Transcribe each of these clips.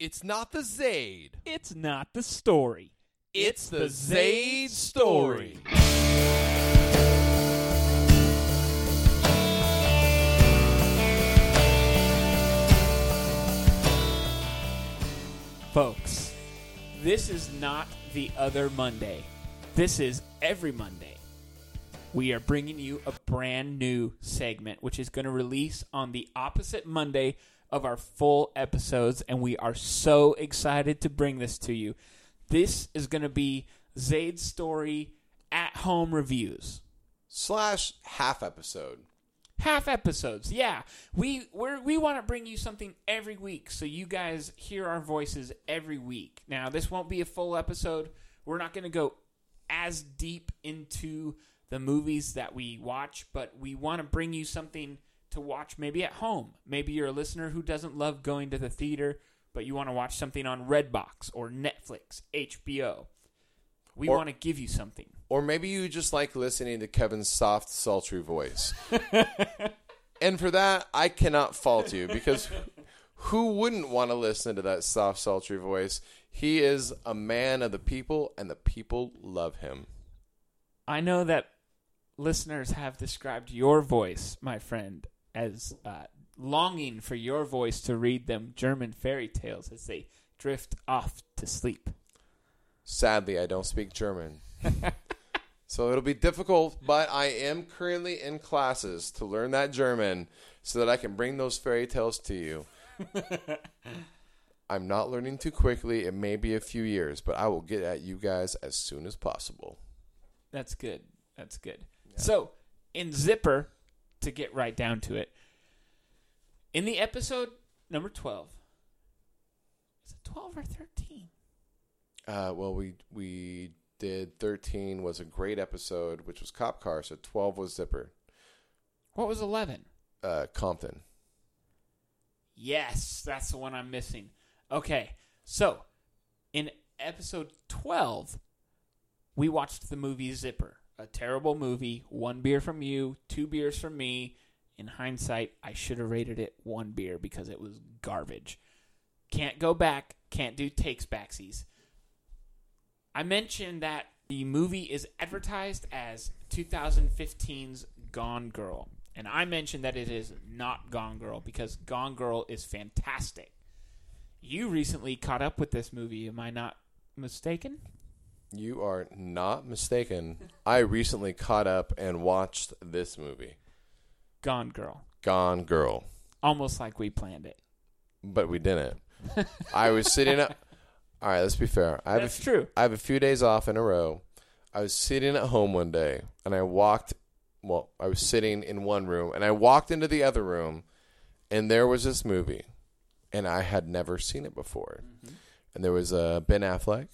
It's not the Zaid. It's not the story. It's the Zaid story. Folks, this is not the other Monday. This is every Monday. We are bringing you a brand new segment, which is going to release on the opposite Monday of our full episodes, and we are so excited to bring this to you. This is going to be Zaid's Story at home reviews. Slash half episode. half episodes yeah we we're, we want to bring you something every week so you guys hear our voices every week now this won't be a full episode we're not going to go as deep into the movies that we watch but we want to bring you something to watch maybe at home maybe you're a listener who doesn't love going to the theater but you want to watch something on redbox or netflix hbo we Or- want to give you something Or maybe you just like listening to Kevin's soft, sultry voice. and for that, I cannot fault you because who wouldn't want to listen to that soft, sultry voice? He is a man of the people, and the people love him. I know that listeners have described your voice, my friend, as uh, longing for your voice to read them German fairy tales as they drift off to sleep. Sadly, I don't speak German. so it'll be difficult, but I am currently in classes to learn that German so that I can bring those fairy tales to you. I'm not learning too quickly. It may be a few years, but I will get at you guys as soon as possible. That's good. That's good. So, in Zipper, to get right down to it, in the episode number 12, is it 12 or 13? Uh, well, we we did 13 was a great episode, which was Cop Car. So 12 was Zipper, What was 11? uh, Compton. Yes, that's the one I'm missing. Okay, so in episode 12, we watched the movie Zipper, a terrible movie. One beer from you, two beers from me. In hindsight, I should have rated it one beer because it was garbage. Can't go back, can't do takes backsies. I mentioned that the movie is advertised as 2015's Gone Girl. And I mentioned that it is not Gone Girl because Gone Girl is fantastic. You recently caught up with this movie, am I not mistaken? You are not mistaken. I recently caught up and watched this movie, Gone Girl. Gone Girl, Almost like we planned it. but we didn't. I was sitting up. All right, let's be fair. I have a That's f- true. I have a few days off in a row. I was sitting at home one day and I walked, well, I was sitting in one room and I walked into the other room and there was this movie and I had never seen it before. And there was uh, Ben Affleck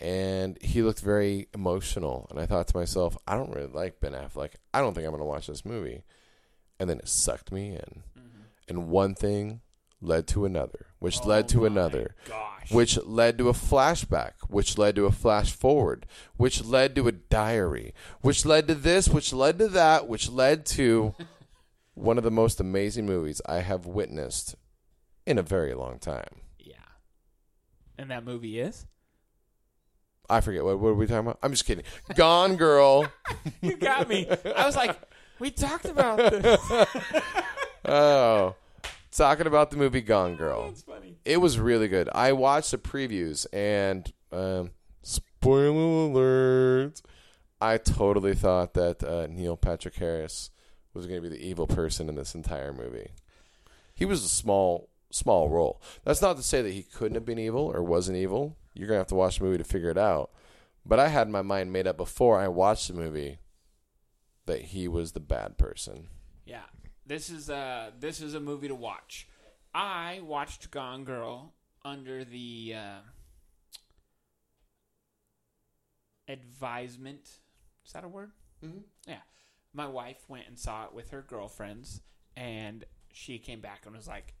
and he looked very emotional. And I thought to myself, I don't really like Ben Affleck. I don't think I'm going to watch this movie. And then it sucked me in. Mm-hmm. And one thing led to another, which oh led to another Gosh. which led to a flashback, which led to a flash forward, which led to a diary, which led to this, which led to that, which led to one of the most amazing movies I have witnessed in a very long time. yeah. And that movie is? I forget what, what are we talking about? I'm just kidding. Gone Girl. You got me. I was like, we talked about this. Oh, talking about the movie Gone Girl. That's funny. It was really good. I watched the previews and um, spoiler alert. I totally thought that uh, Neil Patrick Harris was going to be the evil person in this entire movie. He was a small small role. That's not to say that he couldn't have been evil or wasn't evil. You're going to have to watch the movie to figure it out. But I had my mind made up before I watched the movie that he was the bad person. Yeah. This is uh this is a movie to watch. I watched Gone Girl under the uh, advisement. Is that a word? Mm-hmm. Yeah. My wife went and saw it with her girlfriends, and she came back and was like,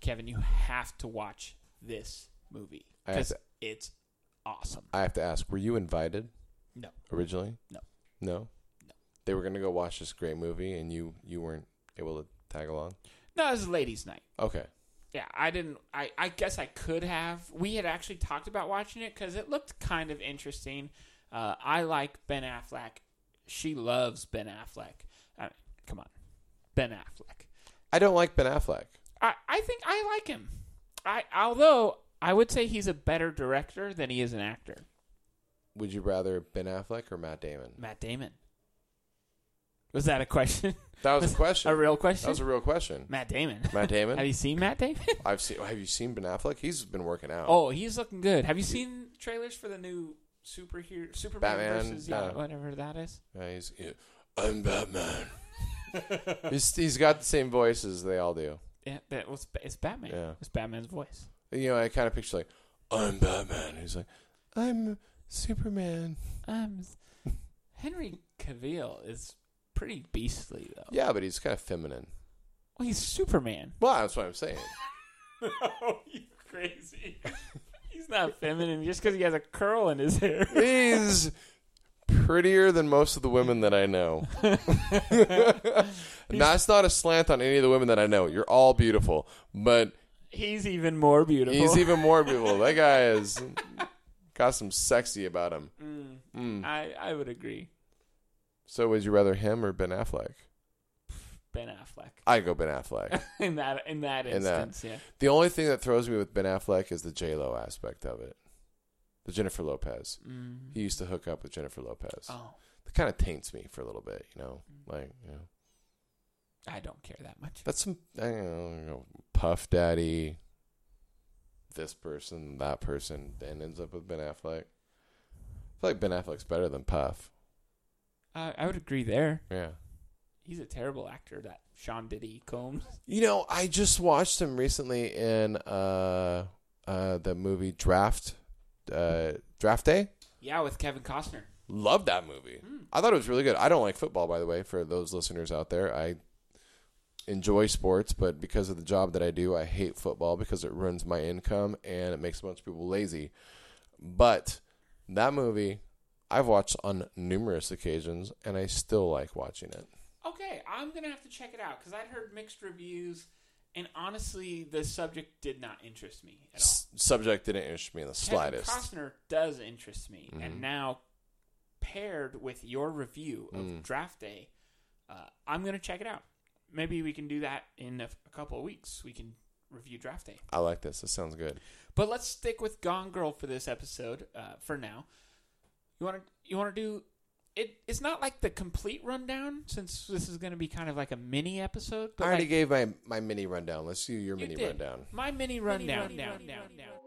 "Kevin, you have to watch this movie I have because to- it's awesome." I have to ask, were you invited? No. Originally? No. No? No. They were going to go watch this great movie and you you weren't able to tag along? No, it was ladies' night. Okay. yeah, I didn't. I, I guess I could have. We had actually talked about watching it because it looked kind of interesting. Uh, I like Ben Affleck. She loves Ben Affleck. I mean, come on, Ben Affleck. I don't like Ben Affleck. I, I think I like him. I although I would say he's a better director than he is an actor. Would you rather Ben Affleck or Matt Damon? Matt Damon. Was that a question? That was a question. a real question? That was a real question. Matt Damon. Matt Damon. Have you seen Matt Damon? I've seen. Have you seen Ben Affleck? He's been working out. oh, he's looking good. Have you seen trailers for the new superhero Superman Batman? versus yeah, No. whatever that is? Yeah, he's. yeah, I'm Batman. he's, he's got the same voice as they all do. Yeah, that was it's Batman. Yeah. It's Batman's voice. You know, I kind of picture like, I'm Batman. He's like, I'm Superman. I'm Henry Cavill is pretty beastly though. Yeah, but he's kind of feminine. Well, he's Superman. Well, that's what I'm saying. oh, you crazy. He's not feminine just because he has a curl in his hair. He's prettier than most of the women that I know. That's not a slant on any of the women that I know. You're all beautiful, but He's even more beautiful. he's even more beautiful. That guy is got some sexy about him. Mm, Mm. I I would agree. So, would you rather him or Ben Affleck? Ben Affleck I go Ben Affleck. in that in that In that. instance, yeah. the only thing that throws me with Ben Affleck is the J Lo aspect of it. The Jennifer Lopez. Mm. He used to hook up with Jennifer Lopez. Oh, That kind of taints me for a little bit, you know. Like, you know, I don't care that much. that's some I don't know, you know, Puff Daddy. This person, that person, then ends up with Ben Affleck. I feel like Ben Affleck's better than Puff. I I would agree there. Yeah. He's a terrible actor. That Sean Diddy Combs. You know, I just watched him recently in uh uh the movie Draft uh Draft Day. Yeah, with Kevin Costner. Love that movie. I thought it was really good. I don't like football by the way for those listeners out there. I enjoy sports, but because of the job that I do, I hate football because it ruins my income and it makes a bunch of people lazy. But that movie I've watched on numerous occasions and I still like watching it. Okay, I'm gonna have to check it out because I'd heard mixed reviews, and honestly, the subject did not interest me at all. Subject didn't interest me in the Kevin slightest. Costner does interest me, and now paired with your review of Mm. Draft Day, uh, I'm gonna check it out. Maybe we can do that in a, a couple of weeks. We can review Draft Day. I like this. This sounds good. But let's stick with Gone Girl for this episode uh, for now. You want to you want to do it? It's not like the complete rundown since this is going to be kind of like a mini episode. But I already like, gave my, my mini rundown. Let's do your You mini did. rundown. my mini rundown. down, down, down.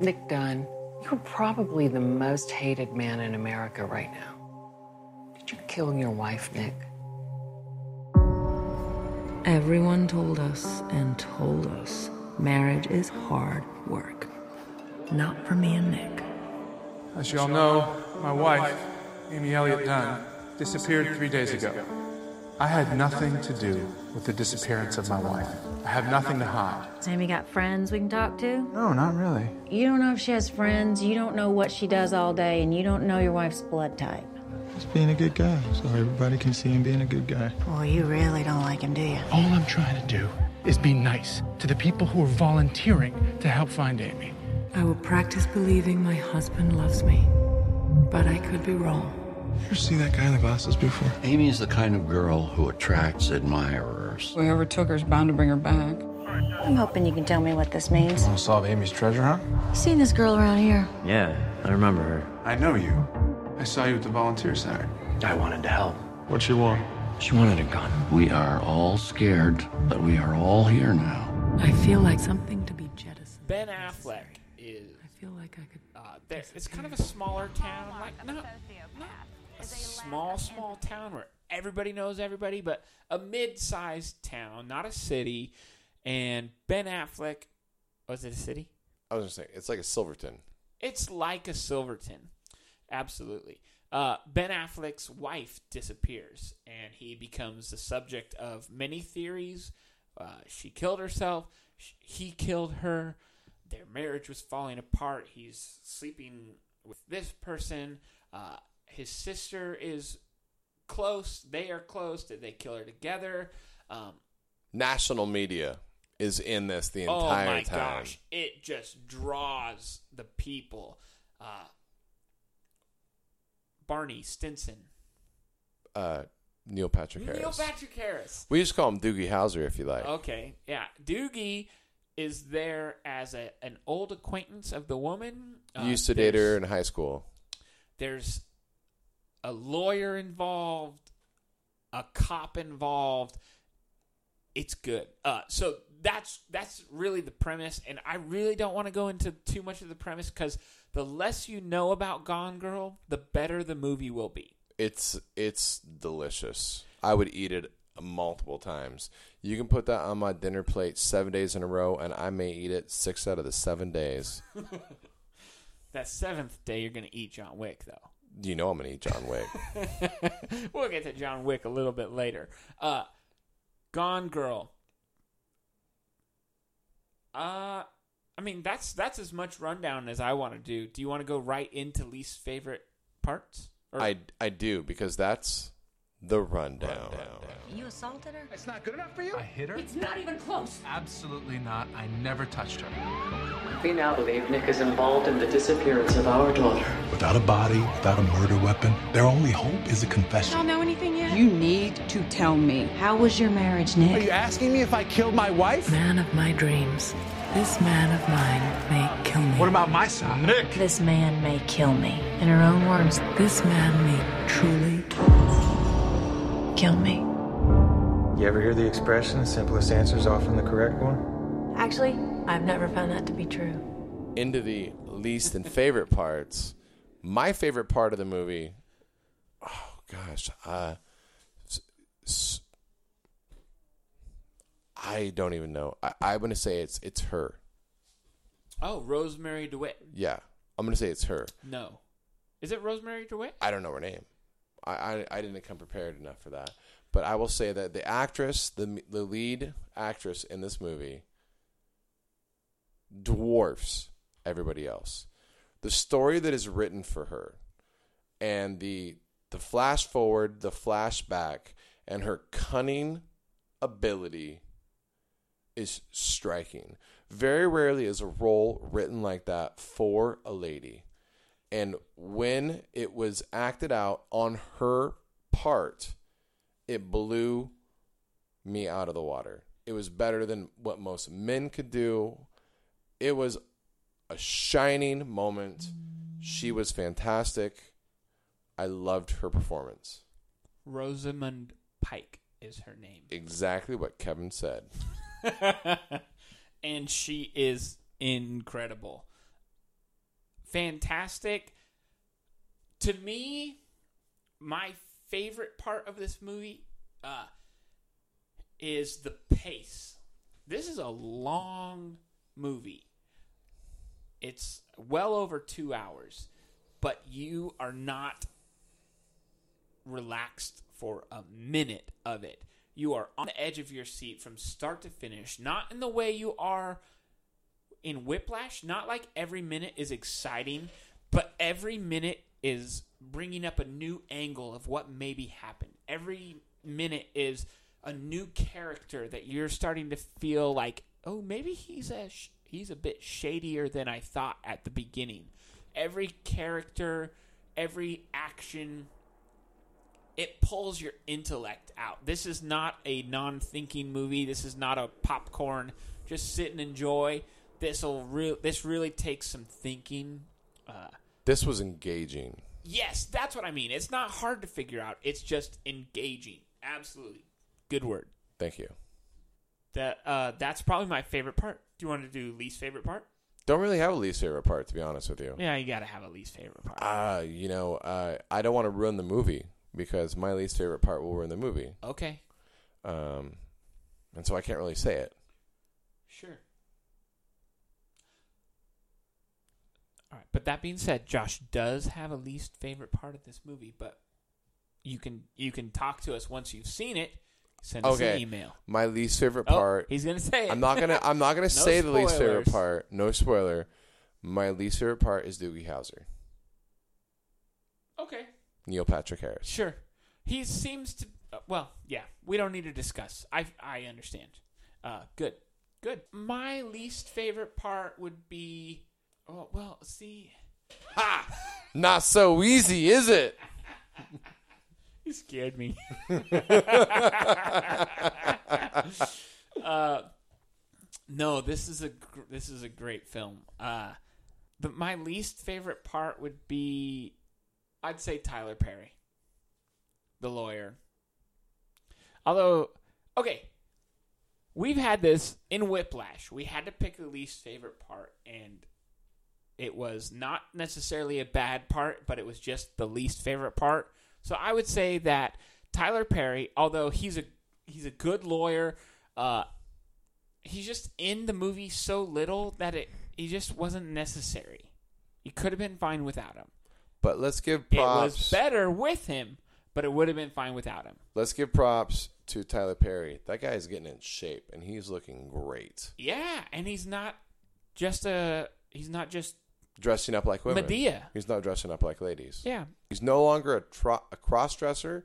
Nick Dunn, you're probably the most hated man in America right now. Did you kill your wife, Nick? Everyone told us and told us marriage is hard work. Not for me and Nick. As you all know, my wife, Amy Elliott Dunn, disappeared three days ago. I had nothing to do with the disappearance of my wife. I have nothing to hide. Sammy got friends we can talk to? No, not really. You don't know if she has friends, you don't know what she does all day, and you don't know your wife's blood type. Just being a good guy, so everybody can see him being a good guy. Well, you really don't like him, do you? All I'm trying to do is be nice to the people who are volunteering to help find Amy. I will practice believing my husband loves me. But I could be wrong. You ever see that guy in the glasses before? Amy is the kind of girl who attracts admirers. Whoever took her is bound to bring her back. I'm hoping you can tell me what this means. Want to solve Amy's treasure hunt? Seen this girl around here? Yeah, I remember her. I know you. I saw you at the volunteer center. I wanted to help. What she want? She wanted a gun. We are all scared, but we are all here now. I feel like something to be jettisoned. Ben Affleck is. I feel like I could. Uh, there, it's kind of a smaller town, like not, not a small, small town where everybody knows everybody, but a mid-sized town, not a city. And Ben Affleck, was it a city? I was just saying, it's like a Silverton. It's like a Silverton. Absolutely. Uh, ben Affleck's wife disappears, and he becomes the subject of many theories. Uh, she killed herself. Sh- He killed her. Their marriage was falling apart. He's sleeping with this person. Uh, his sister is close. They are close. Did they kill her together? Um, National media is in this the oh entire my time. gosh, it just draws the people. Uh, Barney Stinson, Uh, Neil Patrick Neil Harris. Patrick Harris. we just call him Doogie Howser if you like. Okay, yeah, Doogie is there as a an old acquaintance of the woman. Uh, Used to date her in high school. there's a lawyer involved, a cop involved. It's good. Uh, so that's that's really the premise, and I really don't want to go into too much of the premise because the less you know about Gone Girl, the better the movie will be. It's it's delicious. I would eat it multiple times. You can put that on my dinner plate seven days in a row, and I may eat it six out of the seven days. That seventh day, you're going to eat John Wick, though. You know I'm gonna eat John Wick. we'll get to John Wick a little bit later. Uh, Gone Girl. Uh, I mean that's that's as much rundown as I want to do. Do you want to go right into least favorite parts? Or- I I do because that's the rundown. You assaulted her? It's not good enough for you? I hit her? It's not even close. Absolutely not. I never touched her. We now believe Nick is involved in the disappearance of our daughter. Without a body, without a murder weapon, their only hope is a confession. You don't know anything yet? You need to tell me. How was your marriage, Nick? Are you asking me if I killed my wife? Man of my dreams, this man of mine may kill me. What about my son? Nick! This man may kill me. In her own words, This man may truly kill me. You ever hear the expression, the simplest answer is often the correct one? Actually, I've never found that to be true. Into the least and favorite parts. My favorite part of the movie. Oh gosh, uh, s- s- I don't even know. I, I'm gonna say it's it's her. oh, Rosemarie DeWitt. Yeah, I'm gonna say it's her. No, is it Rosemarie DeWitt? I don't know her name. I, I, I didn't come prepared enough for that. But I will say that the actress, the the lead actress in this movie, dwarfs everybody else. The story that is written for her, and the the flash forward, the flashback, and her cunning ability is striking. Very rarely is a role written like that for a lady. And when it was acted out on her part, it blew me out of the water. It was better than what most men could do. It was a shining moment. She was fantastic. I loved her performance. Rosamund Pike is her name. Exactly what Kevin said. and she is incredible. Fantastic. To me, my favorite part of this movie uh, is the pace. This is a long movie. It's well over two hours, but you are not relaxed for a minute of it. You are on the edge of your seat from start to finish, not in the way you are in Whiplash, not like every minute is exciting, but every minute is bringing up a new angle of what maybe happened. Every minute is a new character that you're starting to feel like, oh, maybe he's a sh- he's a bit shadier than I thought at the beginning. Every character, every action, it pulls your intellect out. This is not a non-thinking movie. This is not a popcorn. Just sit and enjoy. This'll re- this really takes some thinking. Uh, This was engaging. yes, that's what I mean. It's not hard to figure out. It's just engaging. Absolutely, good word. Thank you. That uh, that's probably my favorite part. Do you want to do least favorite part? Don't really have a least favorite part, to be honest with you. Yeah, you got to have a least favorite part. Uh, you know, uh, I don't want to ruin the movie because my least favorite part will ruin the movie. okay, Um, and so I can't really say it. sure. All right, but that being said, Josh does have a least favorite part of this movie, but you can you can talk to us once you've seen it. Send us Okay. an email. My least favorite Oh, part. he's gonna say it. I'm not gonna. I'm not gonna say the least favorite spoilers. part. No spoiler. My least favorite part is Doogie Howser, Okay, Neil Patrick Harris. sure. he seems to. Uh, well, yeah, we don't need to discuss. I I understand. Uh, good, good. My least favorite part would be. Oh well, see. Ha! Not so easy, is it? You scared me. uh, no, this is a gr- this is a great film. Uh, but my least favorite part would be, I'd say Tyler Perry, the lawyer. Although, okay, we've had this in Whiplash. We had to pick the least favorite part, and it was not necessarily a bad part, but it was just the least favorite part. So I would say that Tyler Perry, although he's a he's a good lawyer, uh, he's just in the movie so little that it he just wasn't necessary. You could have been fine without him. But let's give props. It was better with him, but it would have been fine without him. Let's give props to Tyler Perry. That guy is getting in shape, and he's looking great. Yeah, and he's not just a he's not just Dressing up like women. Madea. He's not dressing up like ladies. Yeah. He's no longer a, tro- a cross dresser.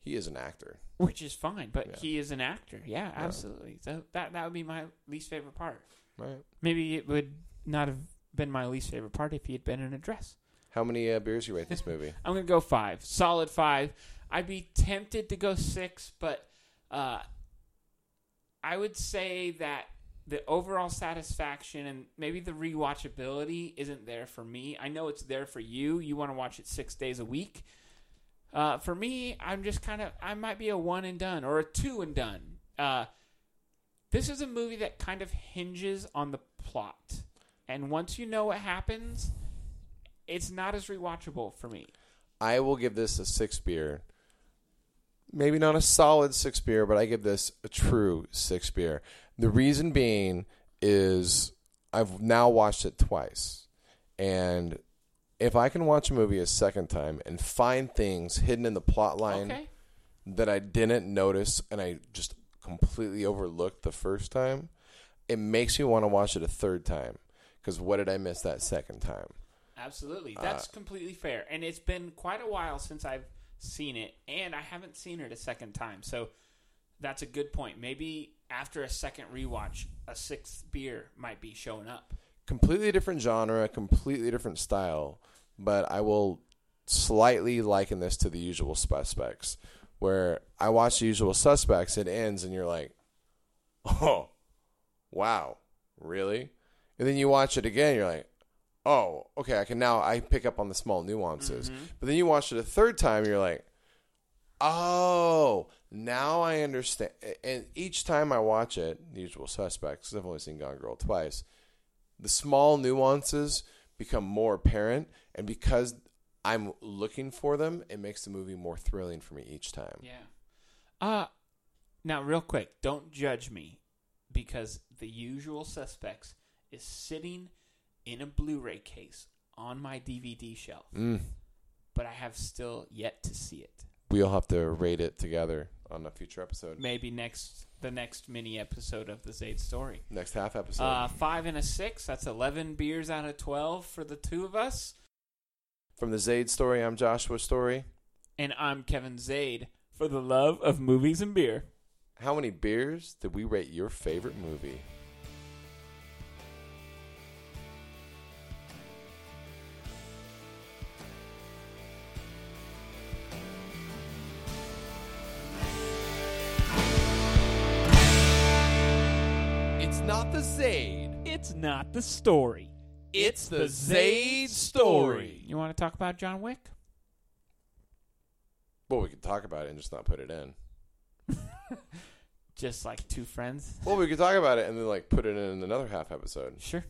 He is an actor. which is fine, but Yeah. he is an actor. Yeah, absolutely. So that that would be my least favorite part. Right. Maybe it would not have been my least favorite part if he had been in a dress. How many uh, beers you rate this movie? I'm gonna go five, solid five. I'd be tempted to go six, but uh, I would say that the overall satisfaction and maybe the rewatchability isn't there for me. I know it's there for you. You want to watch it six days a week. Uh, for me, I'm just kind of I might be a one and done or a two and done. Uh, this is a movie that kind of hinges on the plot, and once you know what happens, it's not as rewatchable for me. I will give this a six beer. Maybe not a solid six beer, but I give this a true six beer. The reason being is I've now watched it twice. And if I can watch a movie a second time and find things hidden in the plot line Okay. that I didn't notice and I just completely overlooked the first time, it makes me want to watch it a third time. Because what did I miss that second time? Absolutely. That's uh, completely fair. And it's been quite a while since I've seen it, and I haven't seen it a second time. So that's a good point. Maybe after a second rewatch, a sixth beer might be showing up. completely different genre, completely different style, but I will slightly liken this to the usual suspects, where I watch the usual suspects, it ends, and you're like, oh, wow, really? And then you watch it again, you're like, oh, okay, I can now I pick up on the small nuances. But then you watch it a third time, you're like, oh, now I understand. And each time I watch it, the usual suspects, 'cause I've only seen Gone Girl twice the small nuances become more apparent and because i'm looking for them it makes the movie more thrilling for me each time Yeah. Uh now real quick, don't judge me because the usual suspects is sitting in a Blu-ray case on my DVD shelf. Mm. But I have still yet to see it. we'll have to rate it together on a future episode Maybe next the next mini episode of the Zayd story. next half episode Uh, five and a six. That's eleven beers out of twelve for the two of us. from the zaid story i'm joshua story And I'm Kevin Zaid for the love of movies and beer. how many beers did we rate your favorite movie zaid It's not the story. It's the Zayd story. You want to talk about John Wick? well we could talk about it and just not put it in Just like two friends. well we could talk about it and then like put it in another half episode Sure.